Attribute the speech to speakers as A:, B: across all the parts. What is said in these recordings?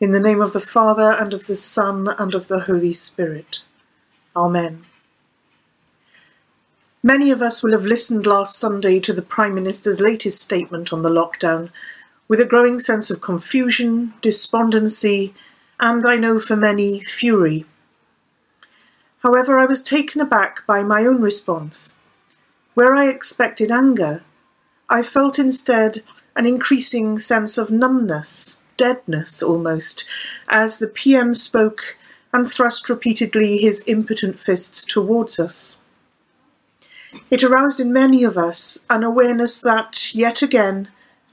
A: In the name of the Father, and of the Son, and of the Holy Spirit. Amen. Many of us will have listened last Sunday to the Prime Minister's latest statement on the lockdown with a growing sense of confusion, despondency, and I know for many, fury. However, I was taken aback by my own response. Where I expected anger, I felt instead an increasing sense of numbness, deadness almost, as the PM spoke and thrust repeatedly his impotent fists towards us. It aroused in many of us an awareness that, yet again,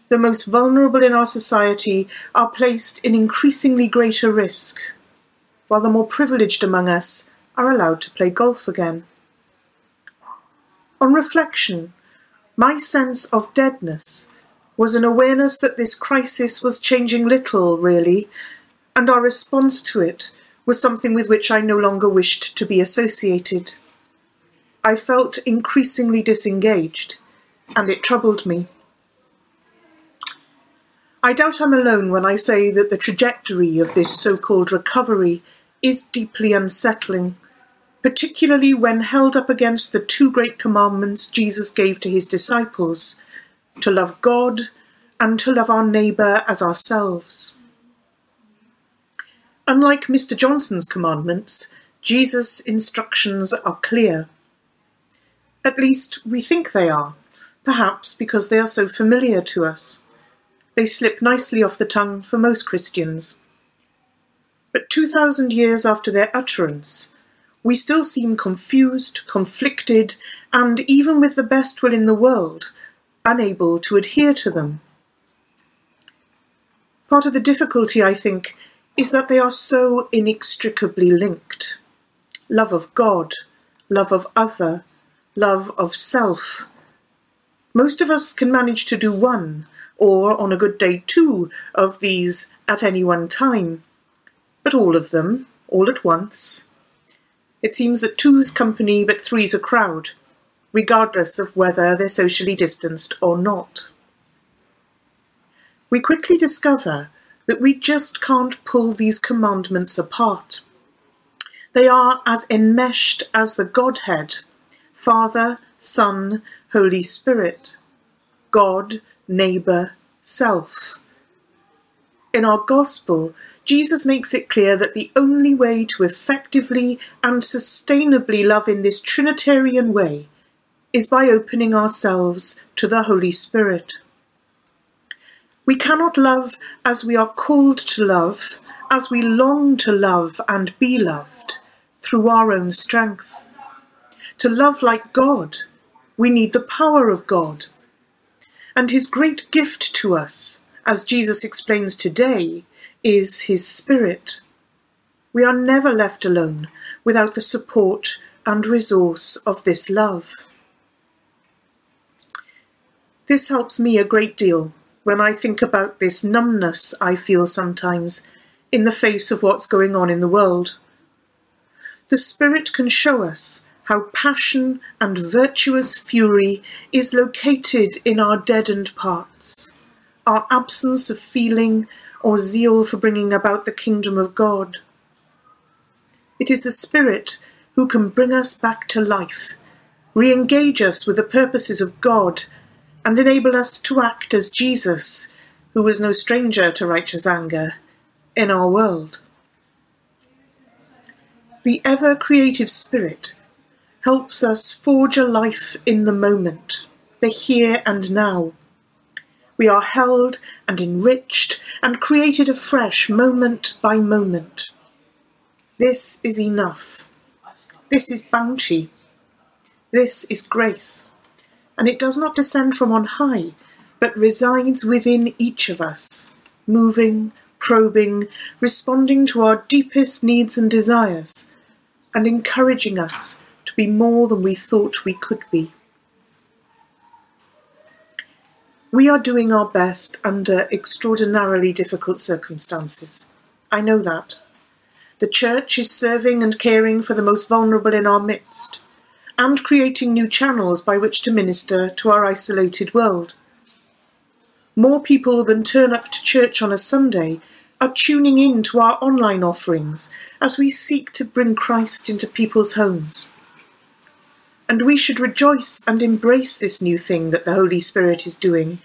A: the most vulnerable in our society are placed in increasingly greater risk, while the more privileged among us are allowed to play golf again. On reflection, my sense of deadness was an awareness that this crisis was changing little, really, and our response to it was something with which I no longer wished to be associated. I felt increasingly disengaged, and it troubled me. I doubt I'm alone when I say that the trajectory of this so called recovery is deeply unsettling, particularly when held up against the two great commandments Jesus gave to his disciples to love God, and to love our neighbour as ourselves. Unlike Mr. Johnson's commandments, Jesus' instructions are clear. At least we think they are, perhaps because they are so familiar to us. They slip nicely off the tongue for most Christians. But 2,000 years after their utterance, we still seem confused, conflicted, and even with the best will in the world, unable to adhere to them. Part of the difficulty, I think, is that they are so inextricably linked. Love of God, love of other, love of self. Most of us can manage to do one, or on a good day two, of these at any one time. But all of them, all at once. It seems that two's company, but three's a crowd regardless of whether they're socially distanced or not. We quickly discover that we just can't pull these commandments apart. They are as enmeshed as the Godhead Father, Son, Holy Spirit, God, neighbour, self. In our Gospel, Jesus makes it clear that the only way to effectively and sustainably love in this Trinitarian way is by opening ourselves to the Holy Spirit. We cannot love as we are called to love, as we long to love and be loved, through our own strength. To love like God, we need the power of God. And his great gift to us, as Jesus explains today, is his Spirit. We are never left alone without the support and resource of this love. This helps me a great deal when I think about this numbness I feel sometimes in the face of what's going on in the world. The Spirit can show us how passion and virtuous fury is located in our deadened parts, our absence of feeling or zeal for bringing about the kingdom of God. It is the Spirit who can bring us back to life, re engage us with the purposes of God and enable us to act as Jesus, who was no stranger to righteous anger, in our world. The ever creative spirit helps us forge a life in the moment, the here and now. We are held and enriched and created afresh moment by moment. This is enough. This is bounty. This is grace and it does not descend from on high, but resides within each of us, moving, probing, responding to our deepest needs and desires, and encouraging us to be more than we thought we could be. We are doing our best under extraordinarily difficult circumstances. I know that. The Church is serving and caring for the most vulnerable in our midst and creating new channels by which to minister to our isolated world. More people than turn up to church on a Sunday are tuning in to our online offerings as we seek to bring Christ into people's homes. And we should rejoice and embrace this new thing that the Holy Spirit is doing,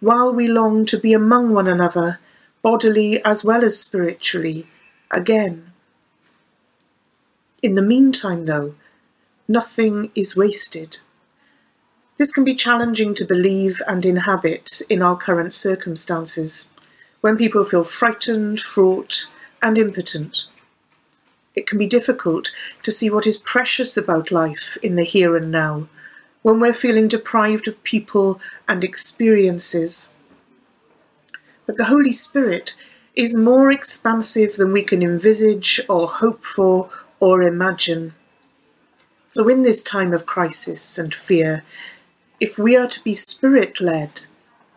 A: while we long to be among one another, bodily as well as spiritually, again. In the meantime, though, nothing is wasted. This can be challenging to believe and inhabit in our current circumstances, when people feel frightened, fraught, and impotent. It can be difficult to see what is precious about life in the here and now, when we're feeling deprived of people and experiences. But the Holy Spirit is more expansive than we can envisage or hope for or imagine. So, in this time of crisis and fear, if we are to be spirit led,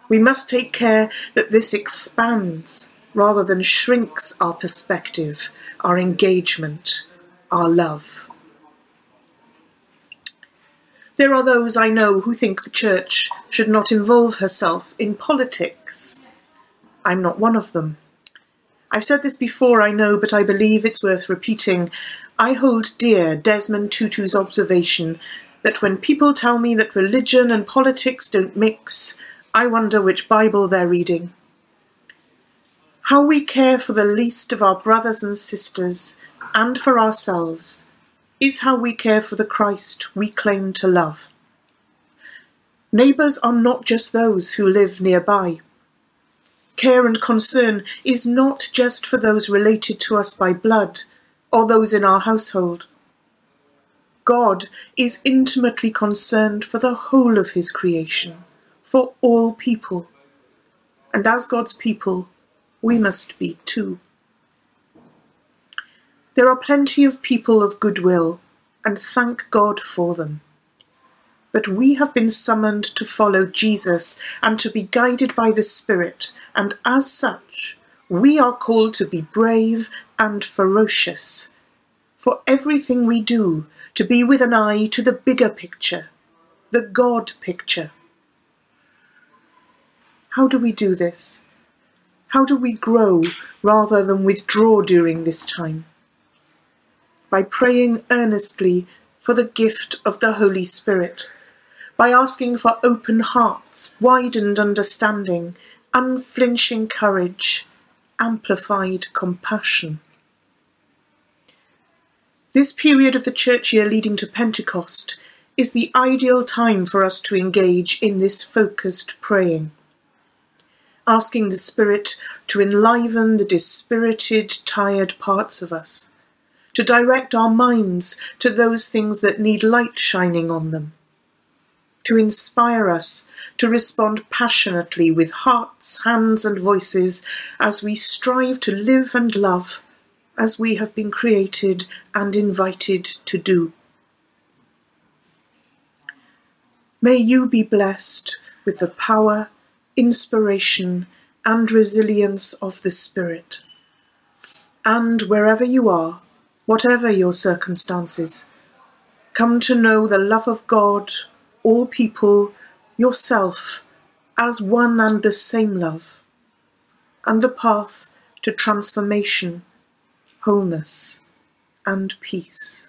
A: we must take care that this expands rather than shrinks our perspective, our engagement, our love. There are those I know who think the Church should not involve herself in politics. I'm not one of them. I've said this before, I know, but I believe it's worth repeating. I hold dear Desmond Tutu's observation that when people tell me that religion and politics don't mix, I wonder which Bible they're reading. How we care for the least of our brothers and sisters and for ourselves is how we care for the Christ we claim to love. Neighbours are not just those who live nearby. Care and concern is not just for those related to us by blood or those in our household. God is intimately concerned for the whole of his creation, for all people. And as God's people, we must be too. There are plenty of people of goodwill, and thank God for them. But we have been summoned to follow Jesus and to be guided by the Spirit, and as such, we are called to be brave and ferocious. For everything we do, to be with an eye to the bigger picture, the God picture. How do we do this? How do we grow rather than withdraw during this time? By praying earnestly for the gift of the Holy Spirit, by asking for open hearts, widened understanding, unflinching courage, amplified compassion. This period of the church year leading to Pentecost is the ideal time for us to engage in this focused praying asking the Spirit to enliven the dispirited, tired parts of us, to direct our minds to those things that need light shining on them, to inspire us to respond passionately with hearts, hands, and voices as we strive to live and love as we have been created and invited to do. May you be blessed with the power inspiration, and resilience of the Spirit. And wherever you are, whatever your circumstances, come to know the love of God, all people, yourself, as one and the same love, and the path to transformation, wholeness, and peace.